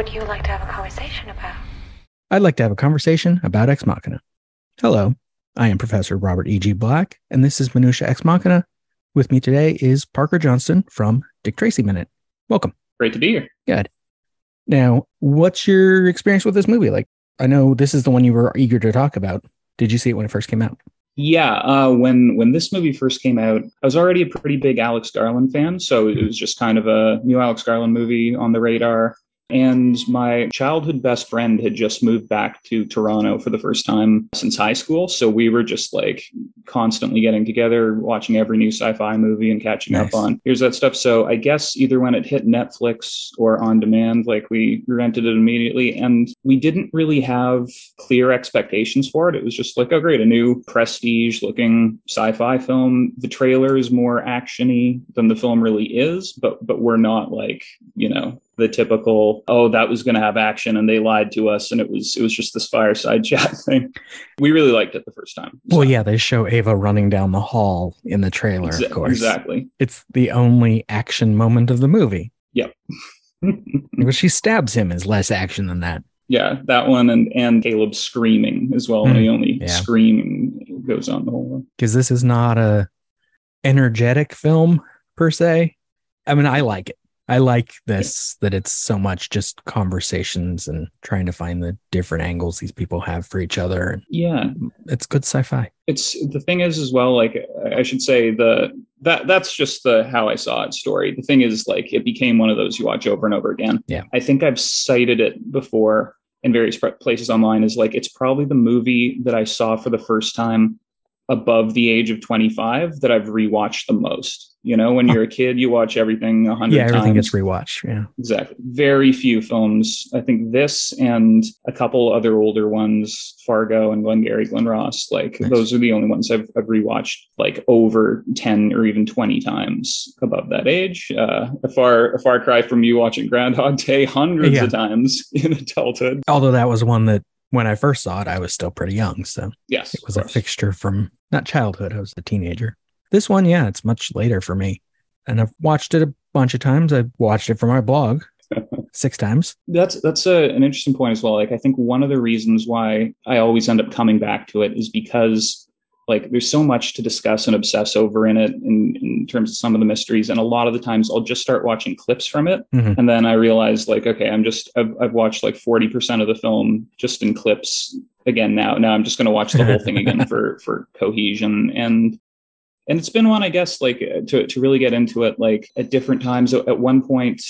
would you like to have a conversation about? I'd like to have a conversation about Ex Machina. Hello, I am Professor Robert E.G. Black, and this is Minutia Ex Machina. With me today is Parker Johnston from Dick Tracy Minute. Welcome. Great to be here. Good. Now, what's your experience with this movie? Like, I know this is the one you were eager to talk about. Did you see it when it first came out? Yeah, uh, when when this movie first came out, I was already a pretty big Alex Garland fan, so it was just kind of a new Alex Garland movie on the radar. And my childhood best friend had just moved back to Toronto for the first time since high school. So we were just like constantly getting together, watching every new sci fi movie and catching Nice. up on here's that stuff. So I guess either when it hit Netflix or on demand, like we rented it immediately. And we didn't really have clear expectations for it. It was just like, oh, great, a new prestige looking sci fi film. The trailer is more actiony than the film really is, but but we're not like, you know, the typical oh that was going to have action and they lied to us and it was it was just this fireside chat thing we really liked it the first time Well, yeah, they show Ava running down the hall in the trailer, Exa- of course. exactly It's the only action moment of the movie. yep When she stabs him is less action than that. yeah that one and and caleb screaming as well Hmm, the only yeah. screaming goes on the whole one Because this is not a energetic film per se. I mean, I like it. I like this that it's so much just conversations and trying to find the different angles these people have for each other. Yeah it's good sci-fi. it's the thing is as well like i should say the that that's just the how i saw it story the thing is like it became one of those you watch over and over again Yeah. i think i've cited it before in various places online is like it's probably the movie that i saw for the first time above the age of 25 that i've rewatched the most you know when you're a kid you watch everything a hundred Yeah, everything times gets rewatched. Yeah. Exactly. Very few films. I think this and a couple other older ones, Fargo and Glengarry Glen Ross, like Nice. those are the only ones I've, I've rewatched like over 10 or even 20 times above that age. Uh, a far a far cry from you watching Groundhog Day hundreds Yeah. of times in adulthood. Although that was one that when I first saw it, I was still pretty young. So Yes. it was a fixture from not childhood. I was a teenager. This one, yeah, it's much later for me. And I've watched it a bunch of times. I've watched it for my blog six times. That's that's a, an interesting point as well. Like I think one of the reasons why I always end up coming back to it is because like there's so much to discuss and obsess over in it in, in terms of some of the mysteries. And a lot of the times I'll just start watching clips from it. Mhm. And then I realize like, okay, I'm just I've, I've watched like 40% of the film just in clips again now. Now I'm just going to watch the whole thing again for for cohesion and and it's been one i guess like uh, to, to really get into it like at different times. At one point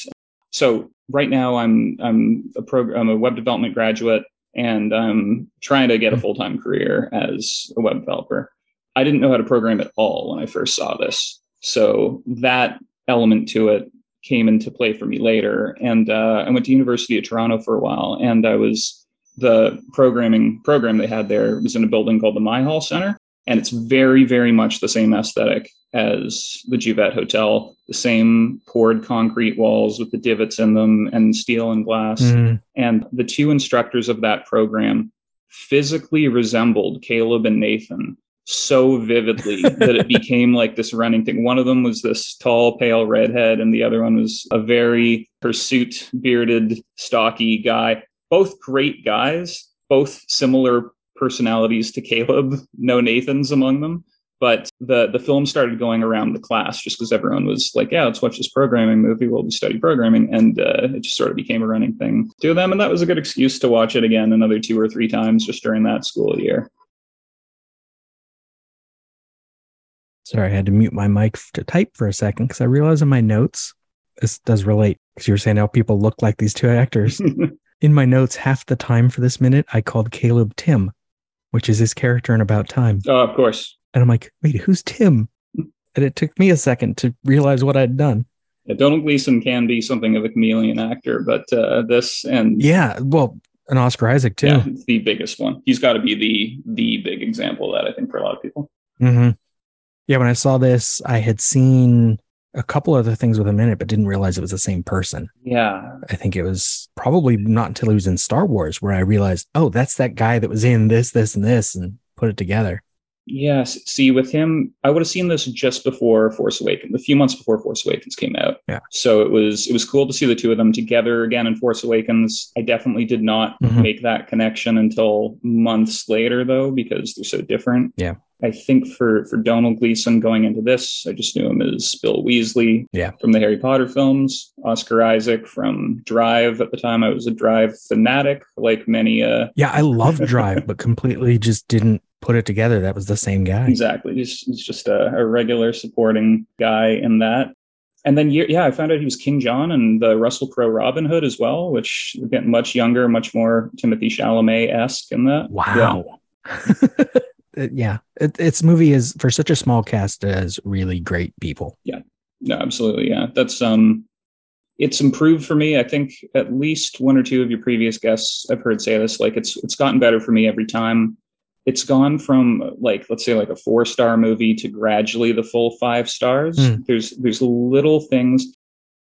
so right now i'm i'm a program a web development graduate and i'm trying to get a full-time career as a web developer. I didn't know how to program at all when i first saw this. So that element to it came into play for me later. And uh, i went to university of toronto for a while and i was the programming program they had there was in a building called the Myhal center and it's very very much the same aesthetic as the Juvet Hotel, the same poured concrete walls with the divots in them and steel and glass. Mm, And the two instructors of that program physically resembled Caleb and Nathan so vividly that it became like this running thing. One of them was this tall, pale redhead, and the other one was a very hirsute, bearded, stocky guy. Both great guys, both similar personalities to Caleb. No Nathans among them. But the the film started going around the class just because everyone was like, "Yeah, let's watch this programming movie while we study programming," and uh, it just sort of became a running thing to them, and that was a good excuse to watch it again another two or three times just during that school year. sorry, I had to mute my mic to type for a second because I realized in my notes, this does relate because you were saying how people look like these two actors. in my notes, half the time for this minute, I called Caleb Tim, which is his character in About Time. oh, of course. And I'm like, wait, who's Tim? And it took me a second to realize what I'd done. Yeah, Domhnall Gleeson can be something of a chameleon actor, but uh, this and Yeah, well, and Oscar Isaac too. yeah, the biggest one. He's got to be the the big example of that I think for a lot of people. hmm Yeah, when I saw this, I had seen a couple other things with him in it, but didn't realize it was the same person. Yeah, I think it was probably not until he was in Star Wars where I realized, oh, that's that guy that was in this, this, and this, and put it together. Yes. See, with him, I would have seen this just before Force Awakens, a few months before Force Awakens came out. Yeah. So it was it was cool to see the two of them together again in Force Awakens. I definitely did not Mhm. make that connection until months later, though, because they're so different. Yeah. I think for for Domhnall Gleeson going into this, I just knew him as Bill Weasley. Yeah. From the Harry Potter films, Oscar Isaac from Drive. At the time, I was a Drive fanatic, like many uh Yeah, I love Drive, but completely just didn't put it together. That was the same guy. Exactly. He's, he's just a, a regular supporting guy in that. And then, yeah, I found out he was King John and the Russell Crowe Robin Hood as well, which getting much younger, much more Timothée Chalamet esque in that. Yeah. It- yeah, it, its movie is for such a small cast as really great people. Yeah, no, absolutely. Yeah. That's, um, it's improved for me. I think at least one or two of your previous guests I've heard say this. Like it's it's gotten better for me every time. It's gone from like let's say like a four star movie to gradually the full five stars. Hmm. There's there's little things.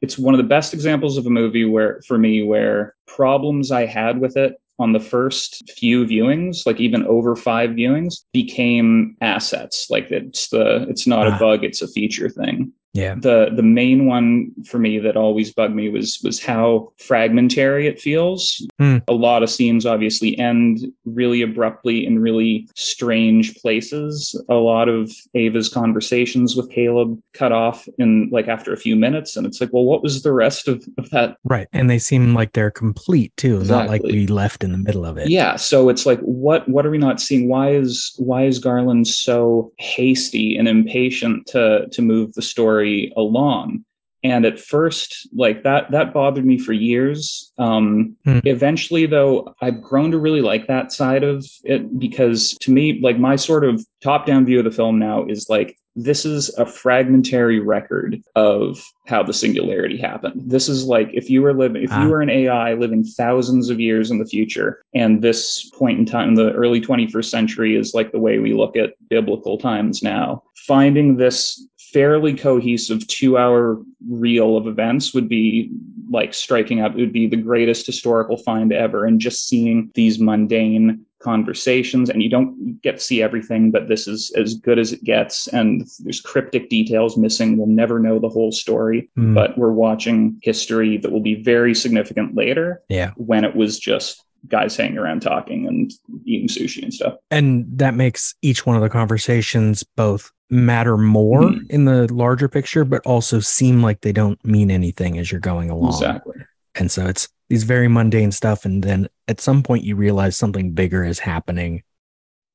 It's one of the best examples of a movie where for me where problems I had with it on the first few viewings, like even over five viewings, became assets. Like it's the it's not Ah. a bug, it's a feature thing Yeah. the the main one for me that always bugged me was was how fragmentary it feels. Hmm. A lot of scenes obviously end really abruptly in really strange places. A lot of Ava's conversations with Caleb cut off in like after a few minutes, and it's like, well, what was the rest of, of that Right. And they seem like they're complete too, not like we left in the middle of it. Yeah, so it's like what what are we not seeing? Why is why is Garland so hasty and impatient to to move the story along? And at first, like that that bothered me for years. Um Hmm. eventually though, I've grown to really like that side of it because to me, like my sort of top-down view of the film now is like this is a fragmentary record of how the singularity happened. This is like if you were living, if Ah. you were an AI living thousands of years in the future, and this point in time, the early 21st century, is like the way we look at biblical times now. Finding this fairly cohesive two hour reel of events would be like striking up. It would be the greatest historical find ever. And just seeing these mundane conversations and you don't get to see everything but this is as good as it gets and there's cryptic details missing we'll never know the whole story Hmm. but we're watching history that will be very significant later Yeah. when it was just guys hanging around talking and eating sushi and stuff And that makes each one of the conversations both matter more Mhm. in the larger picture, but also seem like they don't mean anything as you're going along. exactly And so it's these very mundane stuff. And then at some point you realize something bigger is happening.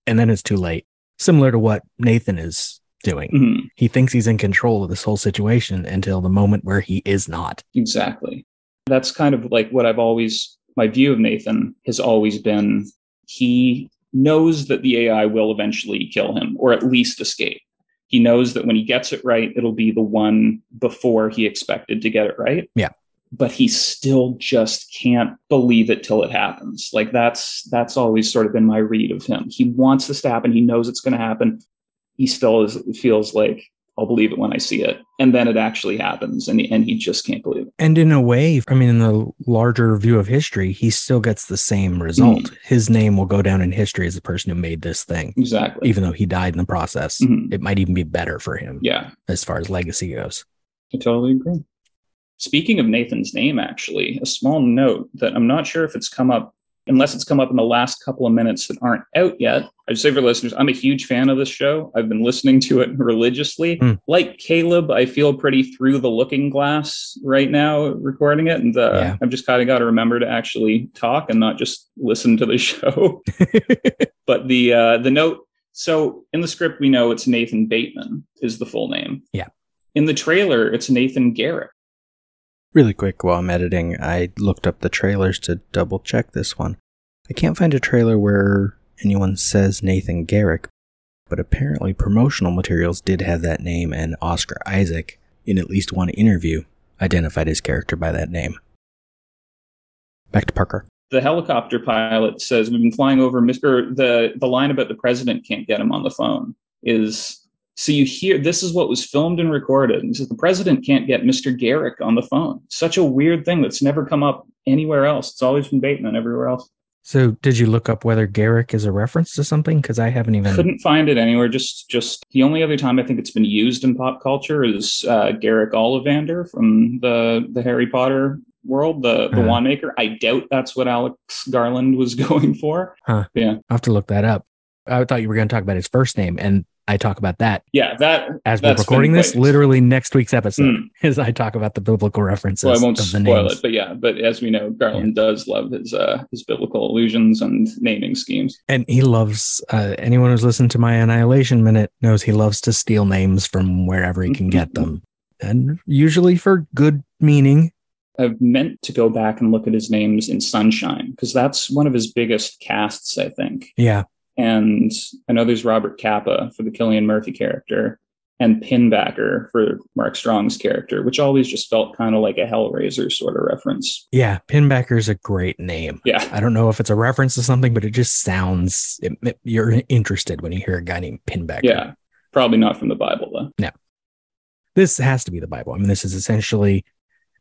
And then it's too late. Similar to what Nathan is doing. Mhm. He thinks he's in control of this whole situation until the moment where he is not. Exactly. That's kind of like what I've always, my view of Nathan has always been he knows that the AI will eventually kill him or at least escape. He knows that when he gets it right, it'll be the one before he expected to get it right. Yeah. But he still just can't believe it till it happens. Like that's that's always sort of been my read of him. He wants this to happen. He knows it's going to happen. He still is, feels like I'll believe it when I see it, and then it actually happens, and and he just can't believe it. And in a way, I mean, in the larger view of history, he still gets the same result. Mm. His name will go down in history as the person who made this thing, Exactly. even though he died in the process. Mhm. It might even be better for him Yeah, as far as legacy goes. I totally agree. Speaking of Nathan's name, actually, a small note that I'm not sure if it's come up, unless it's come up in the last couple of minutes that aren't out yet. I just say for listeners, I'm a huge fan of this show. I've been listening to it religiously. Hmm. Like Caleb, I feel pretty through the looking glass right now recording it. And uh, Yeah. I've just kind of got to remember to actually talk and not just listen to the show. but the uh, the note so in the script we know it's nathan bateman is the full name Yeah. in the trailer it's nathan garrick Really quick while I'm editing, I looked up the trailers to double check this one. I can't find a trailer where anyone says Nathan Garrick, but apparently promotional materials did have that name, and Oscar Isaac, in at least one interview, identified his character by that name. Back to Parker. the helicopter pilot says we've been flying over mr the the line about the president can't get him on the phone is so you hear this is what was filmed and recorded and he says the president can't get mr garrick on the phone such a weird thing that's never come up anywhere else it's always been bateman everywhere else So, did you look up whether Garrick is a reference to something? Because I haven't even. Couldn't find it anywhere. Just, just the only other time I think it's been used in pop culture is uh, Garrick Ollivander from the the Harry Potter world, the the Uh-huh. wand maker. I doubt that's what Alex Garland was going for. Huh. Yeah, I'll have to look that up. I thought you were going to talk about his first name, and I talk about that yeah. That as we're recording this. quite- Literally next week's episode, Mm. as I talk about the biblical references Well, I won't spoil names. it, but yeah. But as we know, Garland does love his uh, his biblical allusions and naming schemes. And he loves uh, anyone who's listened to my Annihilation Minute knows he loves to steal names from wherever he can get them, and usually for good meaning. I've meant to go back and look at his names in Sunshine because that's one of his biggest casts, I think. Yeah, And I know there's Robert Capa for the Cillian Murphy character and Pinbacker for Mark Strong's character, which always just felt kind of like a Hellraiser sort of reference. yeah. Pinbacker is a great name. Yeah. I don't know if it's a reference to something, but it just sounds it, it- you're interested when you hear a guy named Pinbacker. Yeah. Probably not from the Bible, though. No. This has to be the Bible. I mean, this is essentially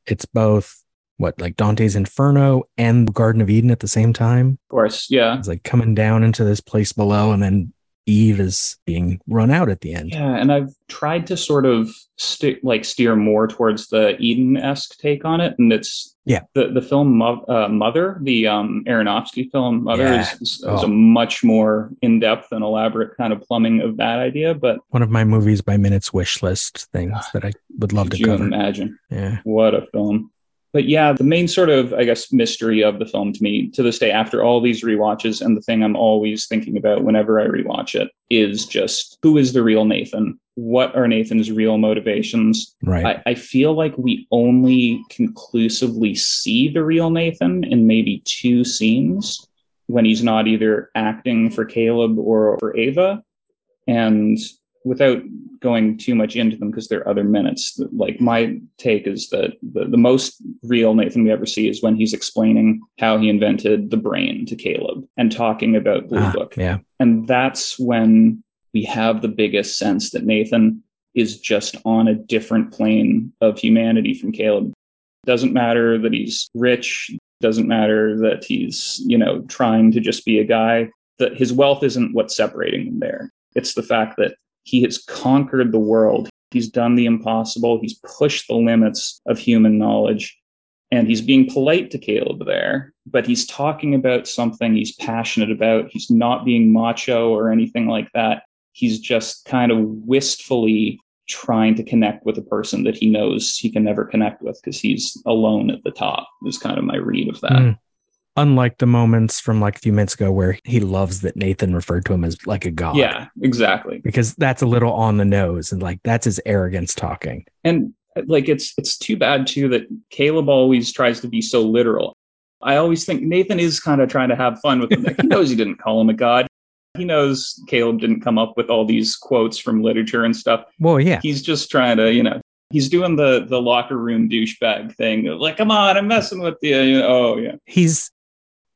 it's both what like Dante's Inferno and the Garden of Eden at the same time. Of course. Yeah. It's like coming down into this place below, and then Eve is being run out at the end. Yeah. And I've tried to sort of stick, like, steer more towards the Eden esque take on it. And it's, Yeah. The, the film Mo- uh, Mother, the um, Aronofsky film Mother, Yeah. is, is, is Oh. a much more in depth and elaborate kind of plumbing of that idea. But One of my movies by minutes wish list things that I would love to you cover. imagine? Yeah. What a film. But yeah, the main sort of, I guess, mystery of the film to me to this day, after all these rewatches, and the thing I'm always thinking about whenever I rewatch it is just who is the real Nathan? What are Nathan's real motivations? Right. I, I feel like we only conclusively see the real Nathan in maybe two scenes when he's not either acting for Caleb or for Ava. And without going too much into them because there are other minutes, like my take is that the, the most real Nathan we ever see is when he's explaining how he invented the brain to Caleb and talking about Blue Ah, Book. yeah. And that's when we have the biggest sense that Nathan is just on a different plane of humanity from Caleb. Doesn't matter that he's rich, doesn't matter that he's, you know, trying to just be a guy, that his wealth isn't what's separating him there. It's the fact that he has conquered the world. He's done the impossible. He's pushed the limits of human knowledge. And he's being polite to Caleb there, but he's talking about something he's passionate about. He's not being macho or anything like that. He's just kind of wistfully trying to connect with a person that he knows he can never connect with because he's alone at the top, is kind of my read of that. Mm. Unlike the moments from like a few minutes ago where he loves that Nathan referred to him as like a god. Yeah, exactly. Because that's a little on the nose and like that's his arrogance talking. and like it's it's too bad too that Caleb always tries to be so literal. I always think Nathan is kind of trying to have fun with him. Like he knows he didn't call him a god. He knows Caleb didn't come up with all these quotes from literature and stuff. Well, yeah. He's just trying to, you know, he's doing the the locker room douchebag thing. Like, come on, I'm messing with you. you know, oh yeah, He's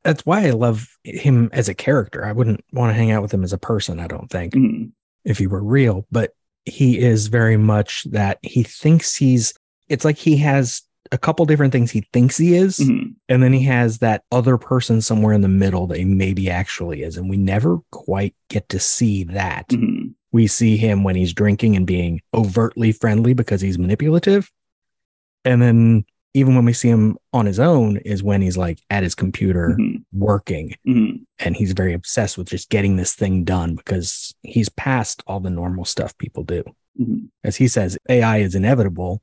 that's why I love him as a character. I wouldn't want to hang out with him as a person, I don't think. Mhm. if he were real, but he is very much that he thinks he's it's like he has a couple different things he thinks he is, Mhm. and then he has that other person somewhere in the middle that he maybe actually is. And we never quite get to see that. Mhm. We see him when he's drinking and being overtly friendly because he's manipulative. And then even when we see him on his own is when he's like at his computer Mhm. working Mhm. and he's very obsessed with just getting this thing done because he's past all the normal stuff people do. Mhm. As he says, AI is inevitable.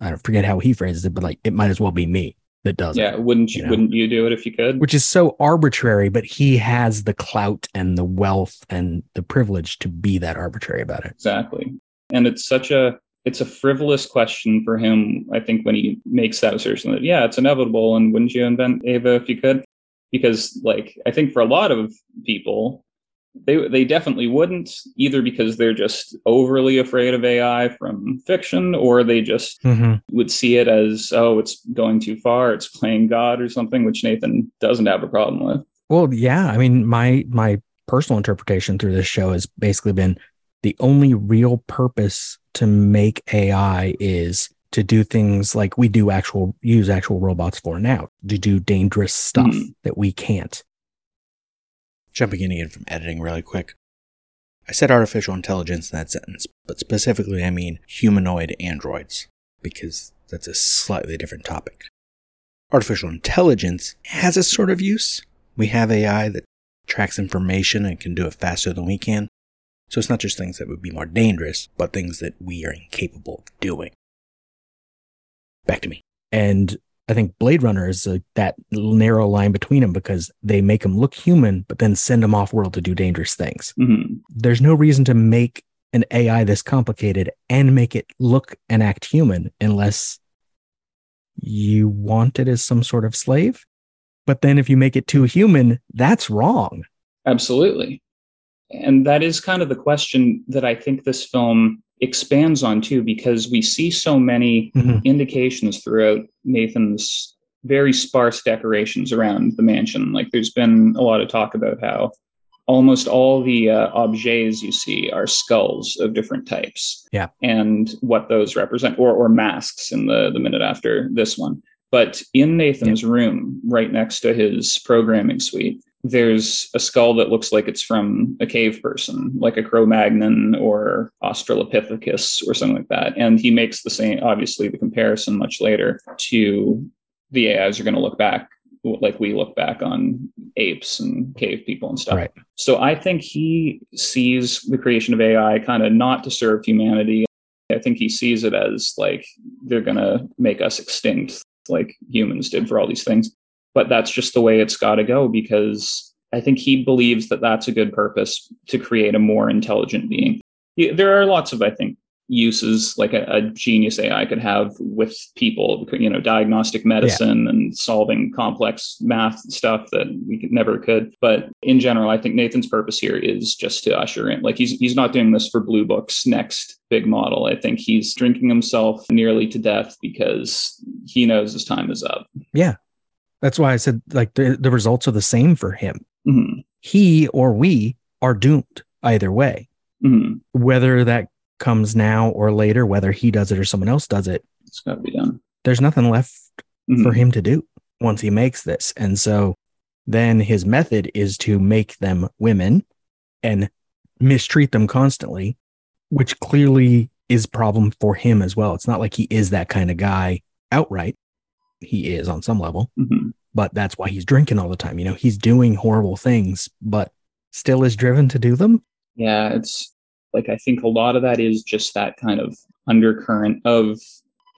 I don't forget how he phrases it, but like it might as well be me that does it. yeah. it, Wouldn't you? you know. Wouldn't you do it if you could? which is so arbitrary. But he has the clout and the wealth and the privilege to be that arbitrary about it. Exactly. And it's such a it's a frivolous question for him, I think, when he makes that assertion that, yeah, it's inevitable and wouldn't you invent Ava if you could? Because like I think for a lot of people, they they definitely wouldn't, either because they're just overly afraid of AI from fiction, or they just mm-hmm. would see it as, oh, it's going too far, it's playing God or something, which Nathan doesn't have a problem with. Well, yeah. I mean, my my personal interpretation through this show has basically been the only real purpose to make AI is to do things like we do actual use actual robots for now to do dangerous stuff Mhm. that we can't. Jumping in again from editing really quick. I said artificial intelligence in that sentence, but specifically I mean humanoid androids, because that's a slightly different topic. Artificial intelligence has a sort of use. We have AI that tracks information and can do it faster than we can. So it's not just things that would be more dangerous, but things that we are incapable of doing. Back to me. And I think Blade Runner is a, that narrow line between them because they make them look human, but then send them off world to do dangerous things. hmm There's no reason to make an AI this complicated and make it look and act human unless you want it as some sort of slave. But then if you make it too human, that's wrong. Absolutely. And that is kind of the question that I think this film expands on too, because we see so many Mhm. indications throughout Nathan's very sparse decorations around the mansion. Like there's been a lot of talk about how almost all the uh, objets you see are skulls of different types. Yeah. And what those represent, or, or masks in the, the minute after this one. But in Nathan's room, right next to his programming suite, there's a skull that looks like it's from a cave person, like a Cro Magnon or Australopithecus or something like that. And he makes the same, obviously, the comparison much later to the AIs are going to look back like we look back on apes and cave people and stuff. Right. So I think he sees the creation of AI kind of not to serve humanity. I think he sees it as like they're going to make us extinct like humans did for all these things. But that's just the way it's got to go because I think he believes that that's a good purpose to create a more intelligent being. There are lots of, I think, uses like a, a genius AI could have with people, you know, diagnostic medicine and solving complex math stuff that we could, never could. But in general, I think Nathan's purpose here is just to usher in. Like he's he's not doing this for Blue Book's next big model. I think he's drinking himself nearly to death because he knows his time is up. That's why I said like the, the results are the same for him. hmm He or we are doomed either way. hmm Whether that comes now or later, whether he does it or someone else does it, It's got to be done. there's nothing left Mhm. for him to do once he makes this. And so then his method is to make them women and mistreat them constantly, which clearly is a problem for him as well. It's not like he is that kind of guy outright. He is on some level, Mhm. but that's why he's drinking all the time. You know, he's doing horrible things, but still is driven to do them. Yeah, it's like I think a lot of that is just that kind of undercurrent of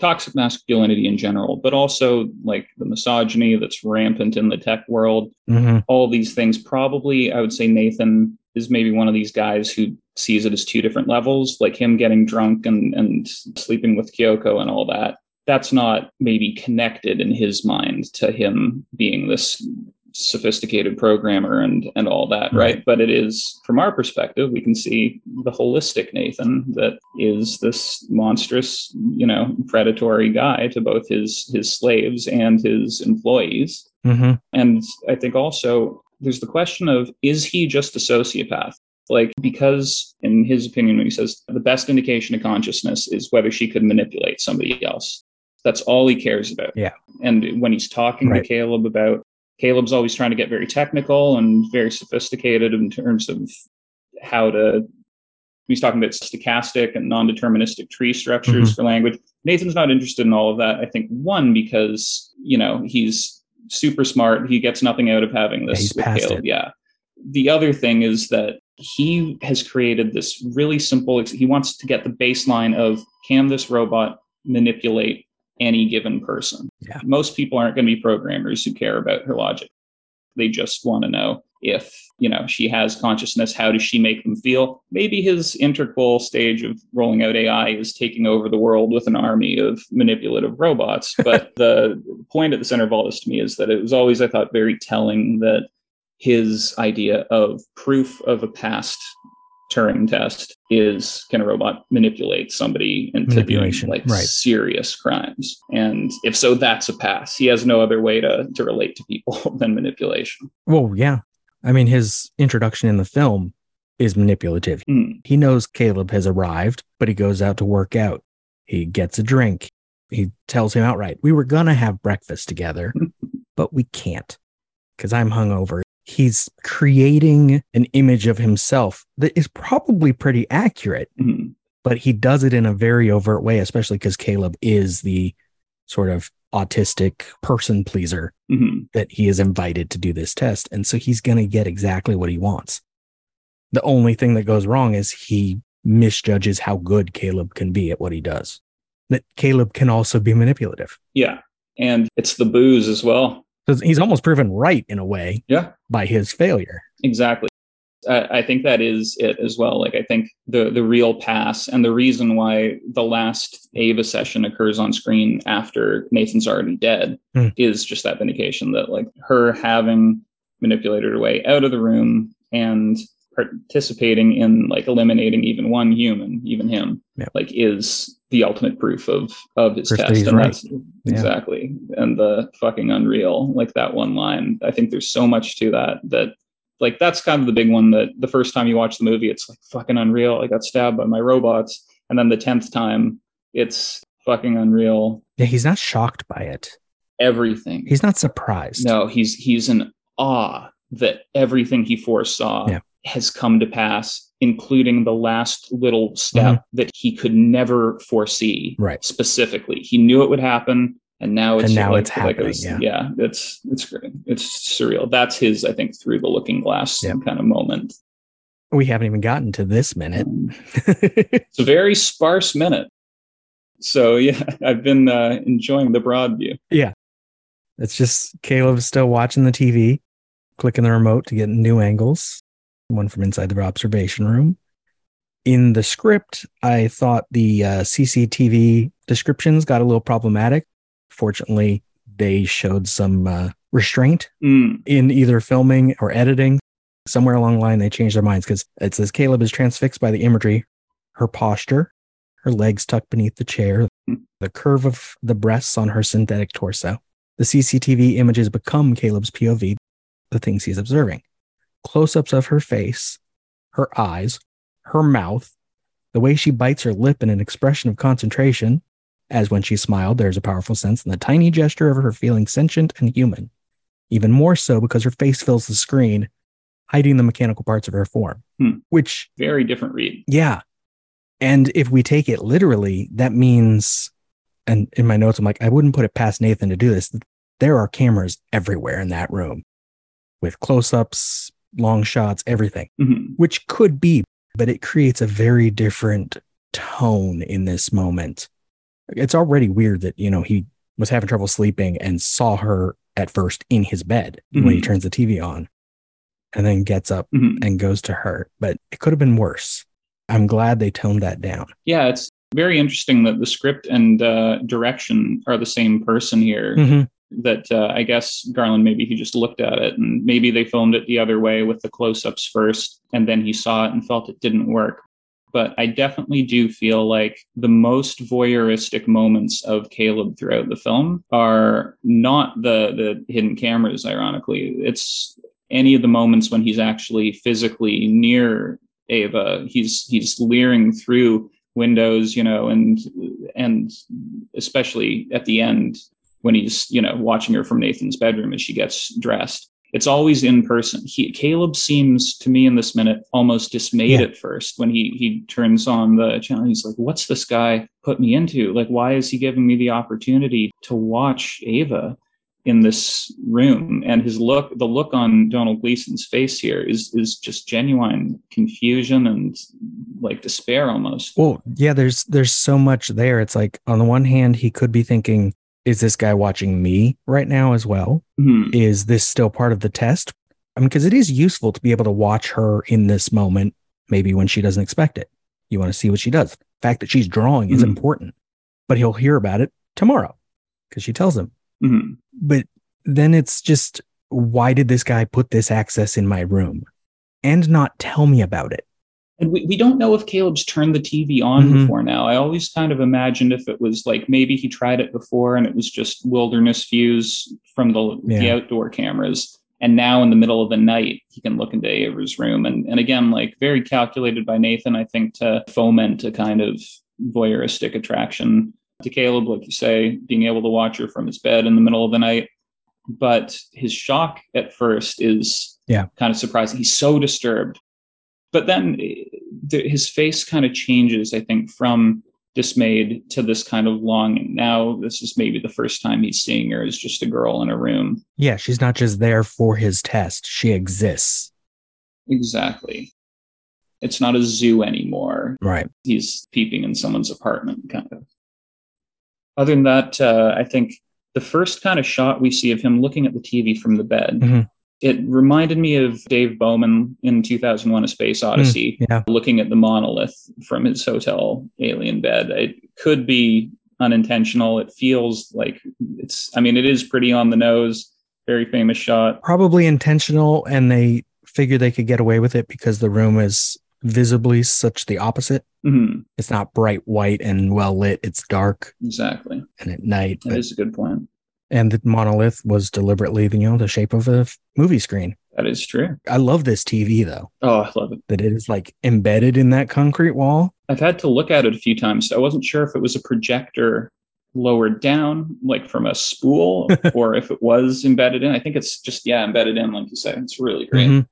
toxic masculinity in general, but also like the misogyny that's rampant in the tech world. Mm-hmm. All these things, probably, I would say Nathan is maybe one of these guys who sees it as two different levels, like him getting drunk and, and sleeping with Kyoko and all that. That's not maybe connected in his mind to him being this sophisticated programmer and and all that right. Right. but it is from our perspective we can see the holistic nathan that is this monstrous you know predatory guy to both his his slaves and his employees Mm-hmm. and I think also there's the question of is he just a sociopath? Like, because in his opinion, when he says the best indication of consciousness is whether she could manipulate somebody else. That's all he cares about. Yeah. And when he's talking Right. to Caleb about, Caleb's always trying to get very technical and very sophisticated in terms of how to. He's talking about stochastic and non deterministic tree structures Mhm. for language. Nathan's not interested in all of that. I think, one, because, you know, he's super smart. He gets nothing out of having this he's with Caleb. it. Yeah. The other thing is that he has created this really simple, he wants to get the baseline of can this robot manipulate any given person? Yeah. Most people aren't going to be programmers who care about her logic. They just want to know if, you know, she has consciousness, how does she make them feel? Maybe his integral stage of rolling out AI is taking over the world with an army of manipulative robots. But the point at the center of all this to me is that it was always, I thought, very telling that his idea of proof of a past Turing test is can a robot manipulate somebody into doing like right. serious crimes? And if so, that's a pass. He has no other way to to relate to people than manipulation. Well, yeah. I mean, his introduction in the film is manipulative. Hmm. He knows Caleb has arrived, but he goes out to work out. He gets a drink. He tells him outright, We were going to have breakfast together, but we can't because I'm hungover. He's creating an image of himself that is probably pretty accurate, Mhm. but he does it in a very overt way, especially because Caleb is the sort of autistic person pleaser Mhm. that he is invited to do this test. And so he's going to get exactly what he wants. The only thing that goes wrong is he misjudges how good Caleb can be at what he does. That Caleb can also be manipulative. Yeah. And it's the booze as well. So he's almost proven right in a way Yeah. by his failure. Exactly. I, I think that is it as well. Like I think the the real pass and the reason why the last Ava session occurs on screen after Nathan's already dead Hmm. is just that vindication that like her having manipulated her way out of the room and participating in like eliminating even one human, even him, Yep. like is the ultimate proof of of his Proof test. and right. that's exactly. And the fucking unreal, like that one line. I think there's so much to that that like that's kind of the big one that the first time you watch the movie, it's like fucking unreal. I got stabbed by my robots. And then the tenth time, it's fucking unreal. Yeah, he's not shocked by it. Everything. He's not surprised. No, he's he's in awe that everything he foresaw Yeah. Has come to pass, including the last little step that he could never foresee. Mm-hmm. Right. Specifically, he knew it would happen, and now it's And now like, it's like it happening, was- yeah. it's it's great. It's surreal. That's his, I think, through the looking glass Yep. kind of moment. We haven't even gotten to this minute. Um, it's a very sparse minute. So yeah, I've been uh, enjoying the broad view. Yeah, it's just Caleb still watching the TV, clicking the remote to get new angles, one from inside the observation room. In the script, I thought the uh, CCTV descriptions got a little problematic. Fortunately, they showed some uh, restraint Mm, in either filming or editing. Somewhere along the line, they changed their minds because it says Caleb is transfixed by the imagery, her posture, her legs tucked beneath the chair, Hmm. the curve of the breasts on her synthetic torso. The CCTV images become Caleb's POV, the things he's observing. Close ups of her face, her eyes, her mouth, the way she bites her lip in an expression of concentration, as when she smiled, there's a powerful sense in the tiny gesture of her feeling sentient and human even more so because her face fills the screen, hiding the mechanical parts of her form. Hmm. Which, very different read. yeah. And if we take it literally, that means, and in my notes, I'm like, I wouldn't put it past Nathan to do this. There are cameras everywhere in that room with close ups, long shots, everything, Mhm. which could be, but it creates a very different tone in this moment. It's already weird that, you know, he was having trouble sleeping and saw her at first in his bed when he Mhm. turns the TV on and then gets up Mhm. and goes to her. But it could have been worse. I'm glad they toned that down. Yeah, it's very interesting that the script and uh, direction are the same person here. Mm-hmm. That uh, I guess Garland maybe he just looked at it and maybe they filmed it the other way with the close-ups first, and then he saw it and felt it didn't work. But I definitely do feel like the most voyeuristic moments of Caleb throughout the film are not the the hidden cameras. Ironically, it's any of the moments when he's actually physically near Ava. He's he's leering through windows, you know, and and especially at the end when he's you know watching her from Nathan's bedroom as she gets dressed. It's always in person. He, Caleb seems to me in this minute almost dismayed Yeah. at first when he he turns on the channel. He's like, "What's this guy put me into? Like, why is he giving me the opportunity to watch Ava?" in this room and his look the look on Domhnall Gleeson's face here is is just genuine confusion and like despair almost Well, yeah, there's there's so much there. It's like on the one hand, he could be thinking, is this guy watching me right now as well? Hmm. Is this still part of the test? I mean, because it is useful to be able to watch her in this moment, maybe when she doesn't expect it. You want to see what she does. The fact that she's drawing is Mhm. important, but he'll hear about it tomorrow because she tells him. Mhm. But then it's just, why did this guy put this access in my room and not tell me about it? And we, we don't know if Caleb's turned the TV on Mhm. before now. I always kind of imagined if it was like maybe he tried it before and it was just wilderness views from the, the outdoor cameras. And now in the middle of the night, he can look into Ava's room. And, and again, like very calculated by Nathan, I think, to foment a kind of voyeuristic attraction to Caleb, like you say, being able to watch her from his bed in the middle of the night. But his shock at first is Yeah. kind of surprising. He's so disturbed, but then eh, the, his face kind of changes. I think from dismayed to this kind of longing. Now this is maybe the first time he's seeing her as just a girl in a room. Yeah, she's not just there for his test. She exists. Exactly. It's not a zoo anymore. Right. He's peeping in someone's apartment, kind of. Other than that, uh, I think the first kind of shot we see of him looking at the TV from the bed, Mhm. It reminded me of Dave Bowman in 2001 A Space Odyssey, Yeah. looking at the monolith from his hotel alien bed. It could be unintentional. It feels like it's, I mean, it is pretty on the nose, very famous shot. Probably intentional, and they figured they could get away with it because the room is visibly such the opposite. Mhm, It's not bright white and well lit. It's dark exactly. and at night. That is a good point. And the monolith was deliberately, you know, the shape of a movie screen. That is true. I love this TV though, Oh, I love it. that it is like embedded in that concrete wall. I've had to look at it a few times. I wasn't sure if it was a projector lowered down, like from a spool, or if it was embedded in. I think it's just, yeah, embedded in, like you said. It's really great. Mhm.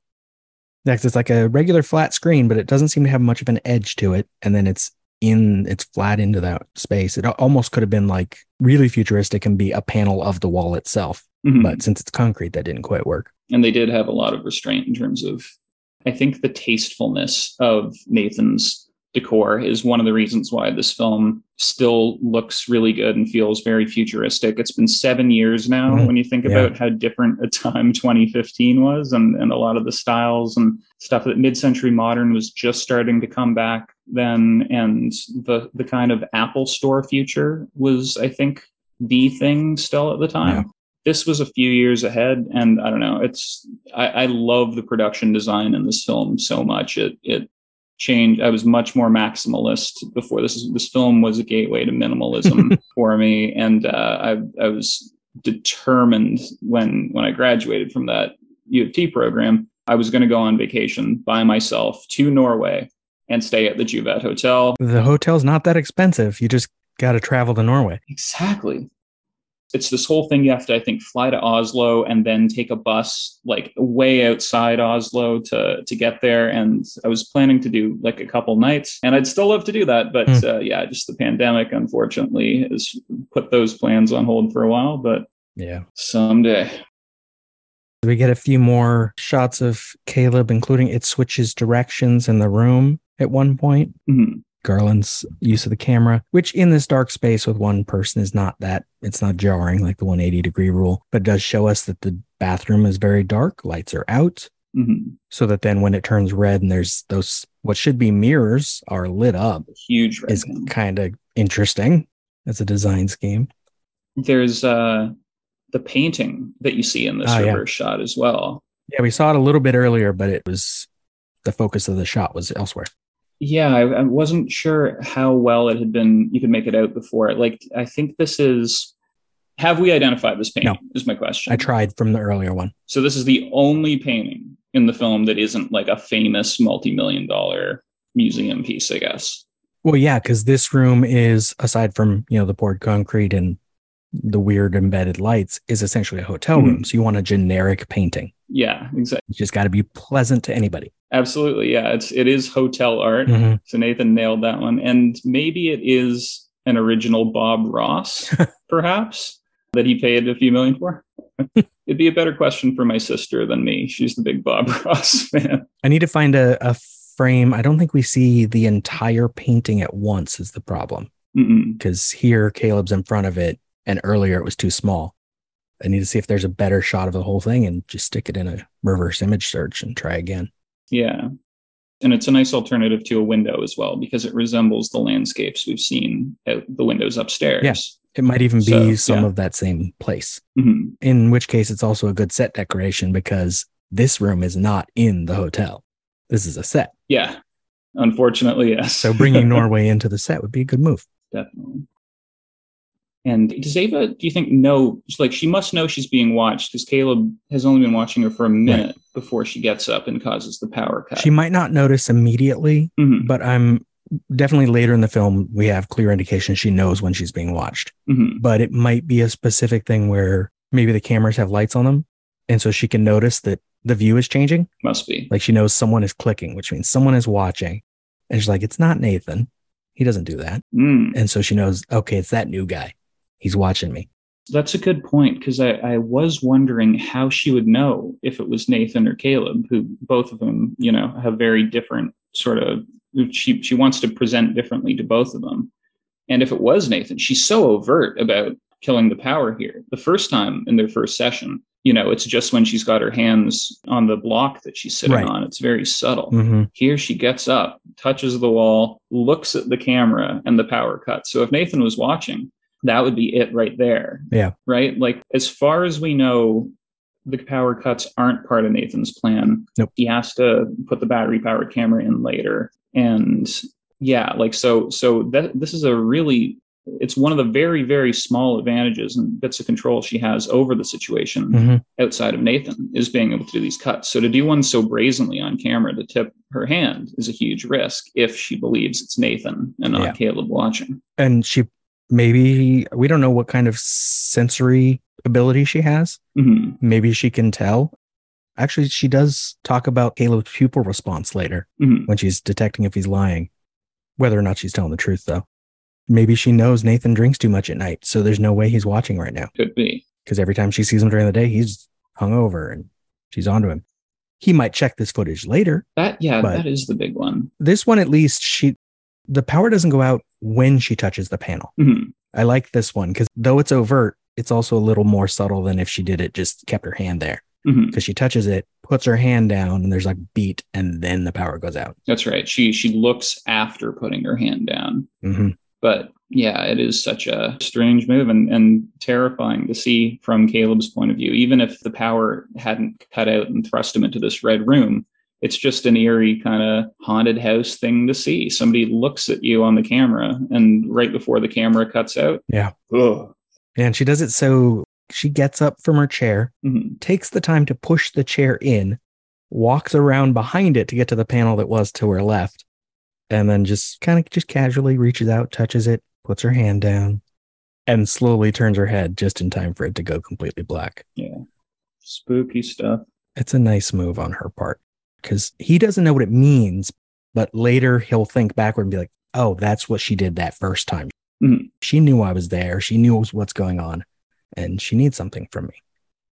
Next, it's like a regular flat screen, but it doesn't seem to have much of an edge to it. And then it's in, it's flat into that space. It almost could have been like really futuristic and be a panel of the wall itself. Mhm. But since it's concrete, that didn't quite work. and they did have a lot of restraint in terms of, I think, the tastefulness of Nathan's decor is one of the reasons why this film still looks really good and feels very futuristic. It's been seven years now Mhm. when you think Yeah. about how different a time 2015 was and, and a lot of the styles and stuff that mid-century modern was just starting to come back then and the the kind of Apple store future was, I think, the thing still at the time. Yeah. This was a few years ahead, and I don't know. It's I, I love the production design in this film so much. It it changed. I was much more maximalist before this. This film was a gateway to minimalism for me, and uh, I I was determined when when I graduated from that U of T program. I was going to go on vacation by myself to Norway and stay at the Juvet Hotel. The hotel's not that expensive. You just got to travel to Norway. Exactly. It's this whole thing you have to, I think, fly to Oslo and then take a bus like way outside Oslo to to get there. And I was planning to do like a couple nights, and I'd still love to do that, but Hmm. uh, yeah, just the pandemic unfortunately has put those plans on hold for a while. But Yeah. someday, We get a few more shots of Caleb, including it switches directions in the room at one point. Mhm. Garland's use of the camera, which in this dark space with one person is not that, it's not jarring like the 180 degree rule, but does show us that the bathroom is very dark, lights are out, Mhm. so that then when it turns red and there's those, what should be mirrors are lit up huge. red is kind of interesting as a design scheme. There's uh, the painting that you see in this Ah, yeah. reverse shot as well. Yeah, we saw it a little bit earlier, but it was the focus of the shot was elsewhere. Yeah, I, I wasn't sure how well it had been. You could make it out before. Like, I think this is. Have we identified this painting? No. Is my question. I tried from the earlier one. So this is the only painting in the film that isn't like a famous multi-million dollar museum piece, I guess. Well, yeah, because this room is aside from you know the poured concrete and the weird embedded lights is essentially a hotel mm-hmm. room. So you want a generic painting. Yeah, exactly. It's just got to be pleasant to anybody. Absolutely. Yeah, it's it is hotel art. Mhm. So Nathan nailed that one. And maybe it is an original Bob Ross, perhaps, that he paid a few million for. It'd be a better question for my sister than me. She's the big Bob Ross fan. I need to find a, a frame. I don't think we see the entire painting at once. Is the problem because here Caleb's in front of it, and earlier it was too small. I need to see if there's a better shot of the whole thing and just stick it in a reverse image search and try again. Yeah. And it's a nice alternative to a window as well because it resembles the landscapes we've seen at the windows upstairs. Yeah. It might even So, be some yeah. of that same place. Mhm. in which case it's also a good set decoration because this room is not in the hotel. This is a set. Yeah. Unfortunately, yes. So bringing Norway into the set would be a good move. Definitely. And does Ava, do you think, know? Like, she must know she's being watched because Caleb has only been watching her for a minute before she gets up and causes the power cut. She might not notice immediately, Mhm, but I'm definitely later in the film, we have clear indication she knows when she's being watched. mhm. But it might be a specific thing where maybe the cameras have lights on them. And so she can notice that the view is changing. Must be. Like she knows someone is clicking, which means someone is watching. And she's like, it's not Nathan. He doesn't do that. Mm. And so she knows, okay, it's that new guy. He's watching me. That's a good point because I, I was wondering how she would know if it was Nathan or Caleb, who both of them, you know, have very different sort of. She she wants to present differently to both of them, and if it was Nathan, she's so overt about killing the power here. The first time in their first session, you know, it's just when she's got her hands on the block that she's sitting Right. on. It's very subtle. hmm Here she gets up, touches the wall, looks at the camera, and the power cuts. So if Nathan was watching, that would be it right there. Yeah. Right? Like, as far as we know, the power cuts aren't part of Nathan's plan. Nope. He has to put the battery powered camera in later. And yeah, like, so, so that this is a really, it's one of the very, very small advantages and bits of control she has over the situation hmm outside of Nathan is being able to do these cuts. So to do one so brazenly on camera to tip her hand is a huge risk if she believes it's Nathan and not Yeah. Caleb watching. And she maybe, we don't know what kind of sensory ability she has. hmm Maybe she can tell. Actually, she does talk about Caleb's pupil response later hmm when she's detecting if he's lying, whether or not she's telling the truth, though. Maybe she knows Nathan drinks too much at night, so there's no way he's watching right now. Could be. because every time she sees him during the day, he's hungover and she's onto him. He might check this footage later. That yeah, that is the big one. This one, at least, she the power doesn't go out when she touches the panel. hmm I like this one because though it's overt, it's also a little more subtle than if she did it just kept her hand there because she touches it, puts her hand down, and there's like beat, and then the power goes out. That's right. She she looks after putting her hand down. hmm But yeah, it is such a strange move and, and terrifying to see from Caleb's point of view. Even if the power hadn't cut out and thrust him into this red room, it's just an eerie kind of haunted house thing to see. Somebody looks at you on the camera, and right before the camera cuts out, Yeah. ugh. And she does it so she gets up from her chair, Mhm. takes the time to push the chair in, walks around behind it to get to the panel that was to her left, and then just kind of just casually reaches out, touches it, puts her hand down, and slowly turns her head just in time for it to go completely black. Yeah. Spooky stuff. It's a nice move on her part because he doesn't know what it means, but later he'll think backward and be like, oh, that's what she did that first time. Mhm. She knew I was there. She knew what's going on, and she needs something from me.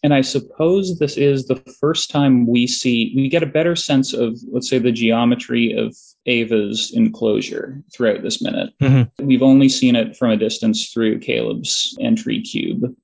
And I suppose this is the first time we see, we get a better sense of, let's say, the geometry of Ava's enclosure throughout this minute. Mhm. We've only seen it from a distance through Caleb's entry cube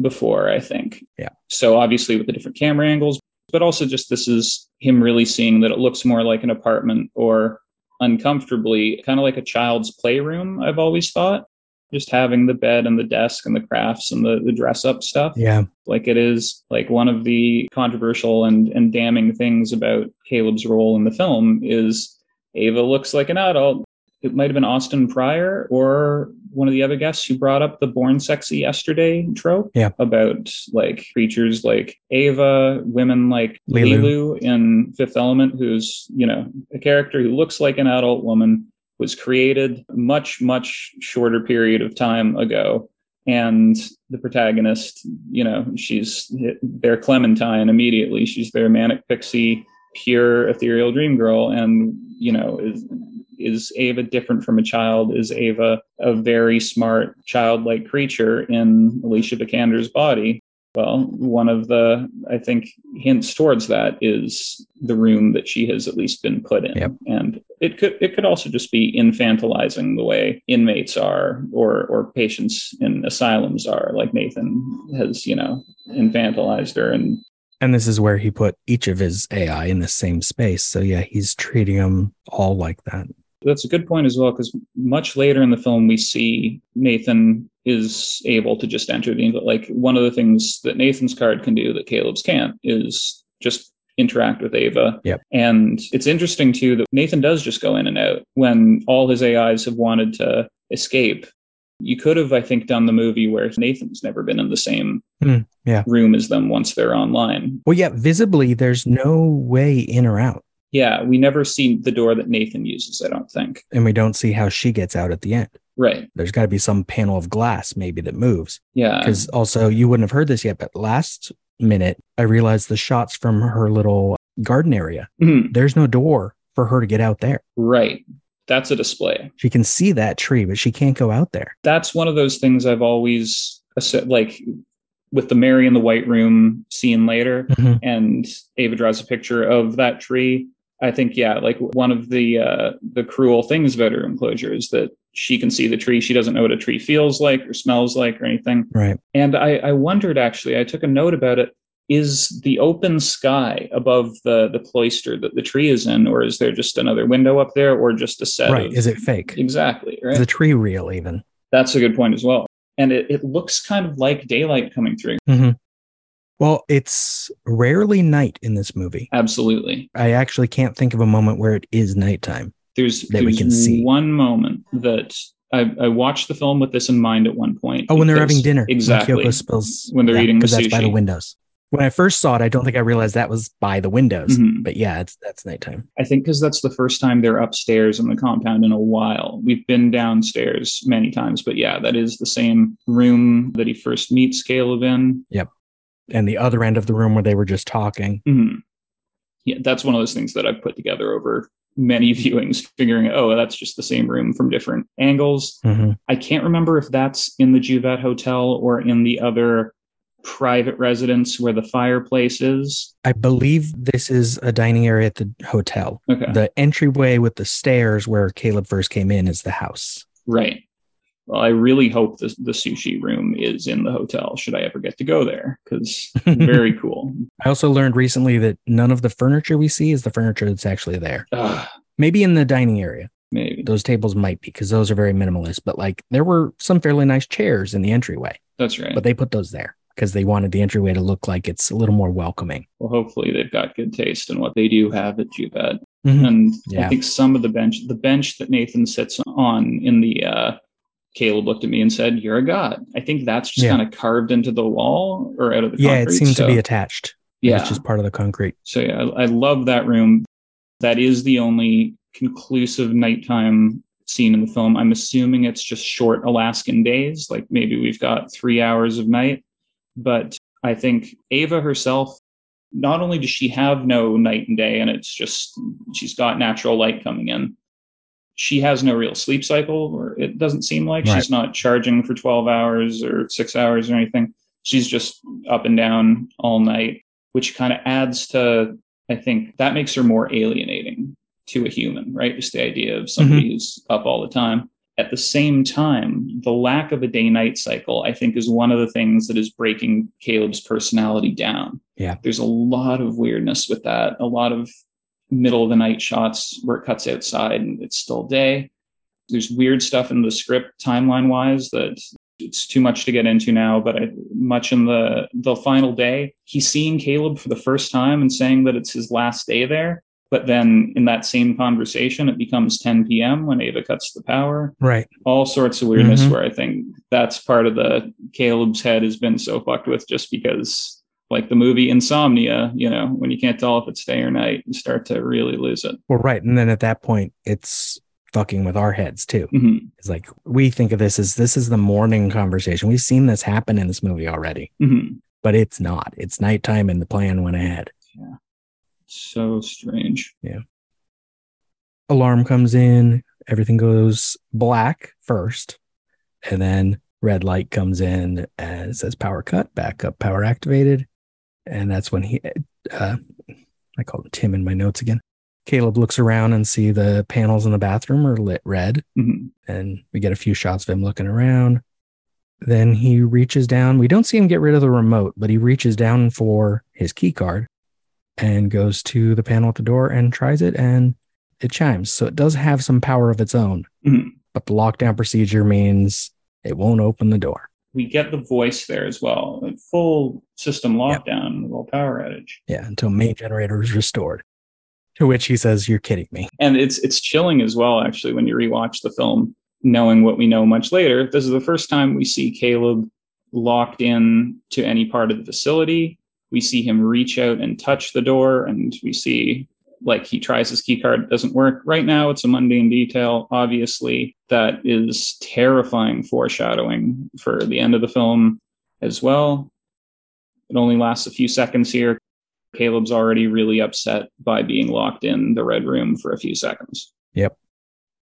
before, I think. Yeah. So obviously with the different camera angles, but also just this is him really seeing that it looks more like an apartment or uncomfortably kind of like a child's playroom, I've always thought. Just having the bed and the desk and the crafts and the, the dress up stuff Yeah. like it is like one of the controversial and, and damning things about Caleb's role in the film is Ava looks like an adult. It might have been Austin Pryor or one of the other guests who brought up the born sexy yesterday trope Yeah. about like creatures like Ava, women like Leeloo. Leeloo in Fifth Element, who's, you know, a character who looks like an adult woman, was created much, much shorter period of time ago and the protagonist, you know, she's their Clementine immediately. She's their manic pixie, pure ethereal dream girl, and you know, is is Ava different from a child? Is Ava a very smart, childlike creature in Alicia Vikander's body? Well, one of the I think hints towards that is the room that she has at least been put in, Yep. and it could it could also just be infantilizing the way inmates are, or or patients in asylums are. Like Nathan has, you know, infantilized her, and And this is where he put each of his AI in the same space. So yeah, he's treating them all like that. That's a good point as well, because much later in the film, we see Nathan is able to just enter the like one of the things that Nathan's card can do that Caleb's can't is just interact with Ava. Yep. And it's interesting too that Nathan does just go in and out when all his AIs have wanted to escape. You could have, I think, done the movie where Nathan's never been in the same Hmm, yeah. room as them once they're online. Well, yeah, visibly, there's no way in or out. Yeah, we never see the door that Nathan uses, I don't think. And we don't see how she gets out at the end. Right. There's got to be some panel of glass maybe that moves. Yeah. Because also, you wouldn't have heard this yet, but last minute, I realized the shots from her little garden area. Mhm. There's no door for her to get out there. Right. That's a display. She can see that tree, but she can't go out there. That's one of those things I've always like with the Mary in the White Room scene later, Mhm. and Ava draws a picture of that tree. I think, yeah, like one of the uh, the cruel things about her enclosure is that she can see the tree. She doesn't know what a tree feels like or smells like or anything. Right. And I, I wondered actually, I took a note about it. Is the open sky above the the cloister that the tree is in, or is there just another window up there, or just a set? right. of- Is it fake? exactly right? The tree real even? That's a good point as well. And it, it looks kind of like daylight coming through. Well, it's rarely night in this movie. Absolutely. I actually can't think of a moment where it is nighttime. There's, That we there's can see. one moment that I, I watched the film with this in mind at one point. Oh, when they're having dinner. when Exactly. Kyoko spills When they're eating the because that's by the windows. When I first saw it, I don't think I realized that was by the windows. Mhm. But yeah, it's that's nighttime. I think because that's the first time they're upstairs in the compound in a while. We've been downstairs many times, but yeah, that is the same room that he first meets Caleb in. And the other end of the room where they were just talking. Mhm. Yeah, that's one of those things that I've put together over many viewings, figuring, oh, that's just the same room from different angles. Mhm. I can't remember if that's in the Juvet Hotel or in the other private residence where the fireplace is. I believe this is a dining area at the hotel. Okay. The entryway with the stairs where Caleb first came in is the house. right. Well, I really hope the, the sushi room is in the hotel should I ever get to go there because very cool. I also learned recently that none of the furniture we see is the furniture that's actually there. Maybe in the dining area. maybe. Those tables might be because those are very minimalist, but like there were some fairly nice chairs in the entryway, That's right. but they put those there because they wanted the entryway to look like it's a little more welcoming. well, hopefully they've got good taste in what they do have at Juvet. Mhm. and Yeah. I think some of the bench, the bench that Nathan sits on in the, uh, Caleb looked at me and said, "You're a god." I think that's just Yeah. kind of carved into the wall or out of the Yeah, it seems so- to be attached. yeah. It's just part of the concrete. So yeah, I, I love that room. That is the only conclusive nighttime scene in the film. I'm assuming it's just short Alaskan days, like maybe we've got three hours of night. But I think Ava herself, not only does she have no night and day, and it's just she's got natural light coming in. She has no real sleep cycle, or it doesn't seem like Right. she's not charging for 12 hours or six hours or anything. She's just up and down all night which kind of adds to i think that makes her more alienating to a human right just the idea of mm-hmm. somebody who's up all the time at the same time the lack of a day night cycle i think is one of the things that is breaking caleb's personality down Yeah. there's a lot of weirdness with that a lot of middle of the night shots where it cuts outside and it's still day there's weird stuff in the script timeline wise that it's too much to get into now, but I, much in the the final day, he's seeing Caleb for the first time and saying that it's his last day there. But then in that same conversation, it becomes 10 p.m. when Ava cuts the power. Right. All sorts of weirdness Mhm. where I think that's part of the Caleb's head has been so fucked with just because like the movie Insomnia, you know, when you can't tell if it's day or night, you start to really lose it. Well, right. And then at that point, it's fucking with our heads too. Mhm. It's like we think of this as this is the morning conversation. We've seen this happen in this movie already, Mhm. but it's not. It's nighttime and the plan went ahead. Yeah. So strange. Yeah. Alarm comes in, everything goes black first, and then red light comes in and says power cut, backup power activated. And that's when he, uh, I called him Tim in my notes again. Caleb looks around and see the panels in the bathroom are lit red. Mhm. and we get a few shots of him looking around. Then he reaches down. We don't see him get rid of the remote, but he reaches down for his key card and goes to the panel at the door and tries it and it chimes. So it does have some power of its own, Mhm. but the lockdown procedure means it won't open the door. We get the voice there as well. A full system lockdown, with all power outage. Yeah, until main generator is restored. To which he says, You're kidding me. And it's it's chilling as well, actually, when you rewatch the film, knowing what we know much later. This is the first time we see Caleb locked in to any part of the facility. We see him reach out and touch the door, and we see like he tries his key card, it doesn't work. Right now, it's a mundane detail. Obviously, that is terrifying foreshadowing for the end of the film as well. It only lasts a few seconds here. Caleb's already really upset by being locked in the red room for a few seconds. Yep.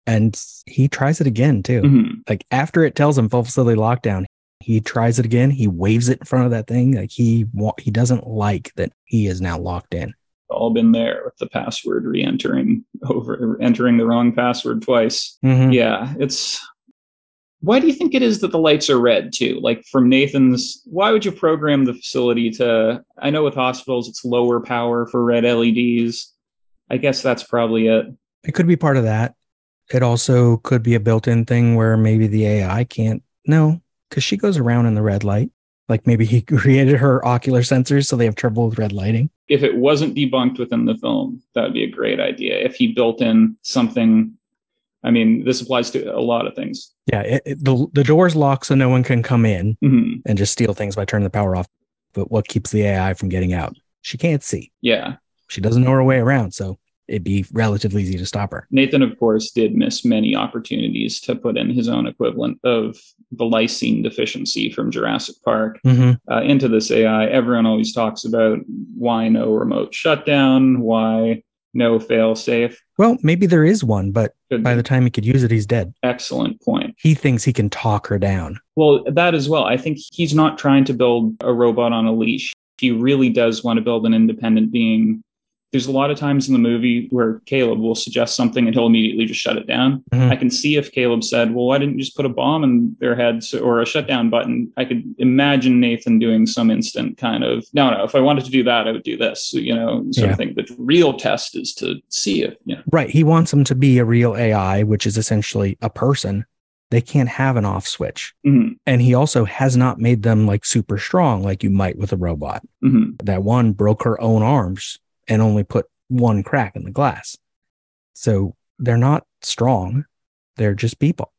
And he tries it again too. Mhm. Like after it tells him full facility lockdown, he tries it again. He waves it in front of that thing. Like he he doesn't like that he is now locked in. All been there with the password re-entering over entering the wrong password twice. Mhm. Yeah, it's. Why do you think it is that the lights are red too? Like from Nathan's, why would you program the facility to? I know with hospitals it's lower power for red LEDs. I guess that's probably it. It could be part of that. It also could be a built-in thing where maybe the AI can't. No, because she goes around in the red light. Like maybe he created her ocular sensors so they have trouble with red lighting. If it wasn't debunked within the film, that would be a great idea. If he built in something, I mean, this applies to a lot of things. Yeah, it, it- the the doors lock so no one can come in hmm and just steal things by turning the power off. But what keeps the AI from getting out? She can't see. Yeah, She doesn't know her way around, so it'd be relatively easy to stop her. Nathan, of course, did miss many opportunities to put in his own equivalent of the lysine deficiency from Jurassic Park. Mm-hmm. uh, into this AI. Everyone always talks about why no remote shutdown, why no fail safe. Well, maybe there is one, but by the time he could use it, he's dead. excellent point. He thinks he can talk her down. Well, that as well. I think he's not trying to build a robot on a leash. He really does want to build an independent being. There's a lot of times in the movie where Caleb will suggest something and he'll immediately just shut it down. Mhm. I can see if Caleb said, Well, why didn't you just put a bomb in their heads or a shutdown button? I could imagine Nathan doing some instant kind of, No, no, if I wanted to do that, I would do this, you know, sort Yeah. of thing. The real test is to see if, you know, Right. He wants them to be a real AI, which is essentially a person. They can't have an off switch. Mhm, And he also has not made them like super strong like you might with a robot. mhm. That one broke her own arms and only put one crack in the glass. So they're not strong. They're just people.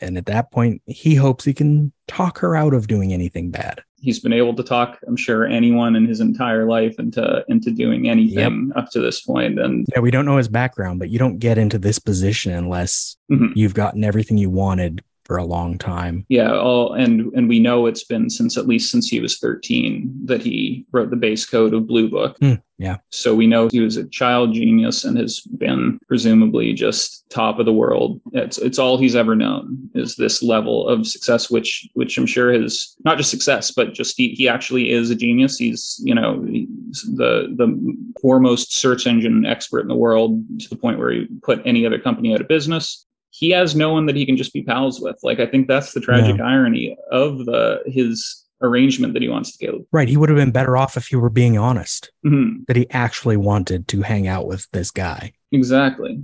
And at that point, he hopes he can talk her out of doing anything bad. he's been able to talk, I'm sure, anyone in his entire life into into doing anything up to this point. And Yeah, we don't know his background, but you don't get into this position unless mhm. you've gotten everything you wanted for a long time. yeah, all and and we know it's been since at least since he was 13 that he wrote the base code of Blue Book. Hmm, yeah. So we know he was a child genius and has been presumably just top of the world. It's it's all he's ever known is this level of success, which which I'm sure is not just success, but just he, he actually is a genius. He's you know he's the the foremost search engine expert in the world to the point where he put any other company out of business. He has no one that he can just be pals with. Like I think that's the tragic irony of the his arrangement that he wants to go. Right. He would have been better off if he were being honest Mhm. that he actually wanted to hang out with this guy. Exactly.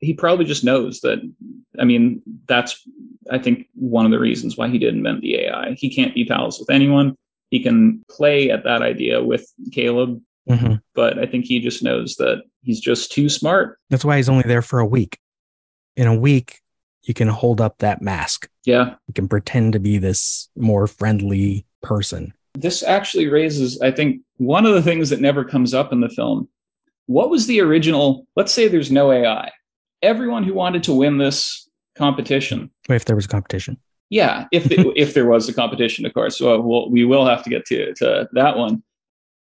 He probably just knows that. I mean, that's, I think, one of the reasons why he did invent the AI. He can't be pals with anyone. He can play at that idea with Caleb, Mhm. but I think he just knows that he's just too smart. That's why he's only there for a week. In a week, you can hold up that mask. Yeah. You can pretend to be this more friendly person. This actually raises, I think, one of the things that never comes up in the film. What was the original? Let's say there's no AI. Everyone who wanted to win this competition If there was a competition. Yeah, if the, if there was a competition, of course. So we'll, we will have to get to, to that one.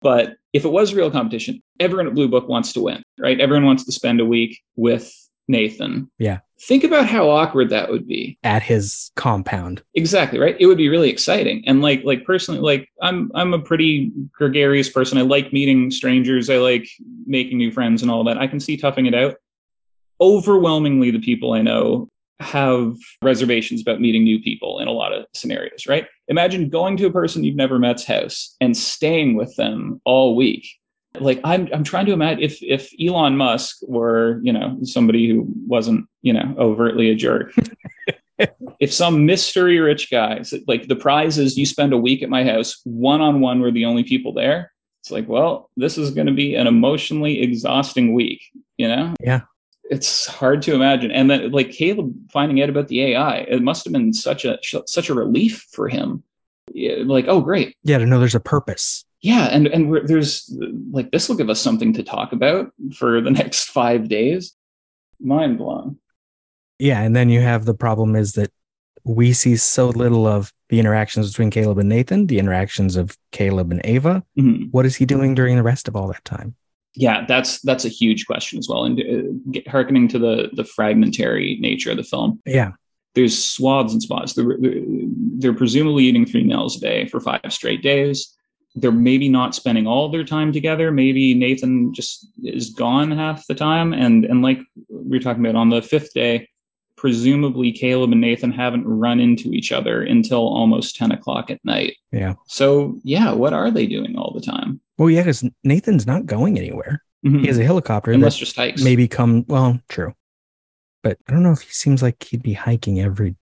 But if it was real competition, everyone at Blue Book wants to win, right? Everyone wants to spend a week with Nathan. Yeah. Think about how awkward that would be. At his compound. Exactly, right? It would be really exciting. And like like personally, like I'm I'm a pretty gregarious person. I like meeting strangers. I like making new friends and all that. I can see toughing it out. Overwhelmingly the people I know have reservations about meeting new people in a lot of scenarios, right? Imagine going to a person you've never met's house and staying with them all week. Like I'm I'm trying to imagine if if Elon Musk were, you know, somebody who wasn't, you know, overtly a jerk. if some mystery rich guy, like the prize is you spend a week at my house, one on one, we're the only people there. It's like, well, this is going to be an emotionally exhausting week, you know? Yeah. It's hard to imagine. And then, like Caleb finding out about the AI, it must have been such a such a relief for him. Yeah, like, oh, great, Yeah, to know there's a purpose. Yeah, and and we're, there's like this will give us something to talk about for the next five days. Mind blown. Yeah, and then you have the problem is that we see so little of the interactions between Caleb and Nathan, the interactions of Caleb and Ava. Mhm. What is he doing during the rest of all that time? Yeah, that's that's a huge question as well. And uh, hearkening to the the fragmentary nature of the film, Yeah. there's swaths and swaths. They're, they're presumably eating three meals a day for five straight days. They're maybe not spending all their time together. Maybe Nathan just is gone half the time. And and like we were talking about on the fifth day, presumably Caleb and Nathan haven't run into each other until almost 10 o'clock at night. Yeah. So yeah, what are they doing all the time? Well, yeah, because Nathan's not going anywhere. Mhm. He has a helicopter Unless just hikes. maybe come. Well, true, but I don't know if he seems like he'd be hiking every.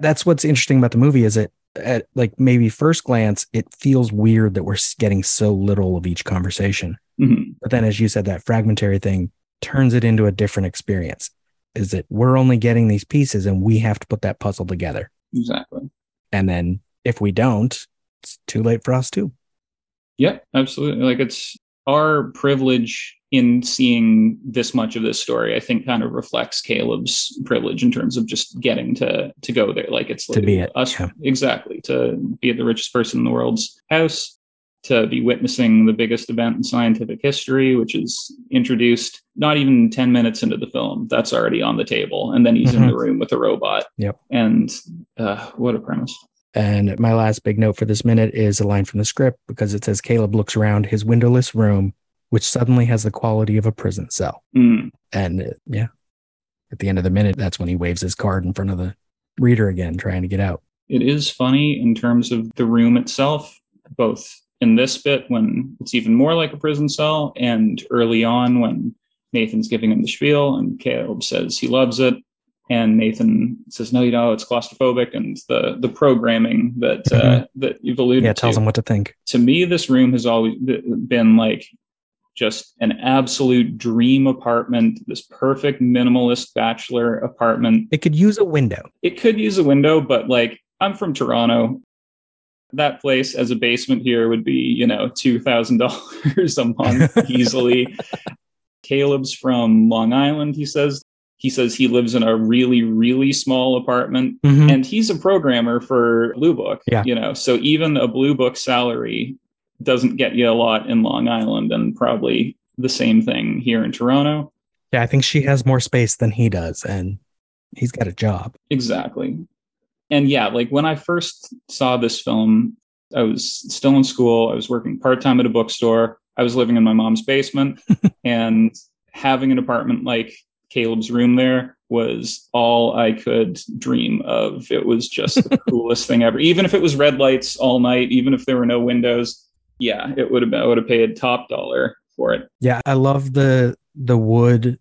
That's what's interesting about the movie is it at like maybe first glance it feels weird that we're getting so little of each conversation, Mhm. but then as you said, that fragmentary thing turns it into a different experience. Is that we're only getting these pieces and we have to put that puzzle together, Exactly. and then if we don't, it's too late for us too. Yeah, absolutely. Like it's our privilege in seeing this much of this story. I think kind of reflects Caleb's privilege in terms of just getting to to go there. Like it's To like be it, us yeah. exactly to be at the richest person in the world's house, to be witnessing the biggest event in scientific history, which is introduced not even ten minutes into the film. That's already on the table, and then he's in Mhm. the room with a robot. Yep. And uh, what a premise. And my last big note for this minute is a line from the script because it says Caleb looks around his windowless room, which suddenly has the quality of a prison cell. Mm. And uh, yeah, at the end of the minute, that's when he waves his card in front of the reader again, trying to get out. it is funny in terms of the room itself, both in this bit when it's even more like a prison cell, and early on when Nathan's giving him the spiel and Caleb says he loves it. And Nathan says, "No, you know, it's claustrophobic." And the the programming that uh, that you've alluded Yeah, to tells him what to think. to me, this room has always been like just an absolute dream apartment. This perfect minimalist bachelor apartment It could use a window. it could use a window, but like I'm from Toronto. That place as a basement here would be, you know, two thousand dollars a month easily. Caleb's from Long Island, he says. He says he lives in a really, really small apartment. Mhm. And he's a programmer for Blue Book. Yeah. You know, so even a Blue Book salary doesn't get you a lot in Long Island and probably the same thing here in Toronto. Yeah, I think she has more space than he does, and he's got a job. Exactly. And yeah, like when I first saw this film, I was still in school. I was working part time at a bookstore. I was living in my mom's basement, and having an apartment like Caleb's room there was all I could dream of. It was just the coolest thing ever. Even if it was red lights all night, even if there were no windows, yeah, it would have been, I would have paid top dollar for it. Yeah, I love the the wood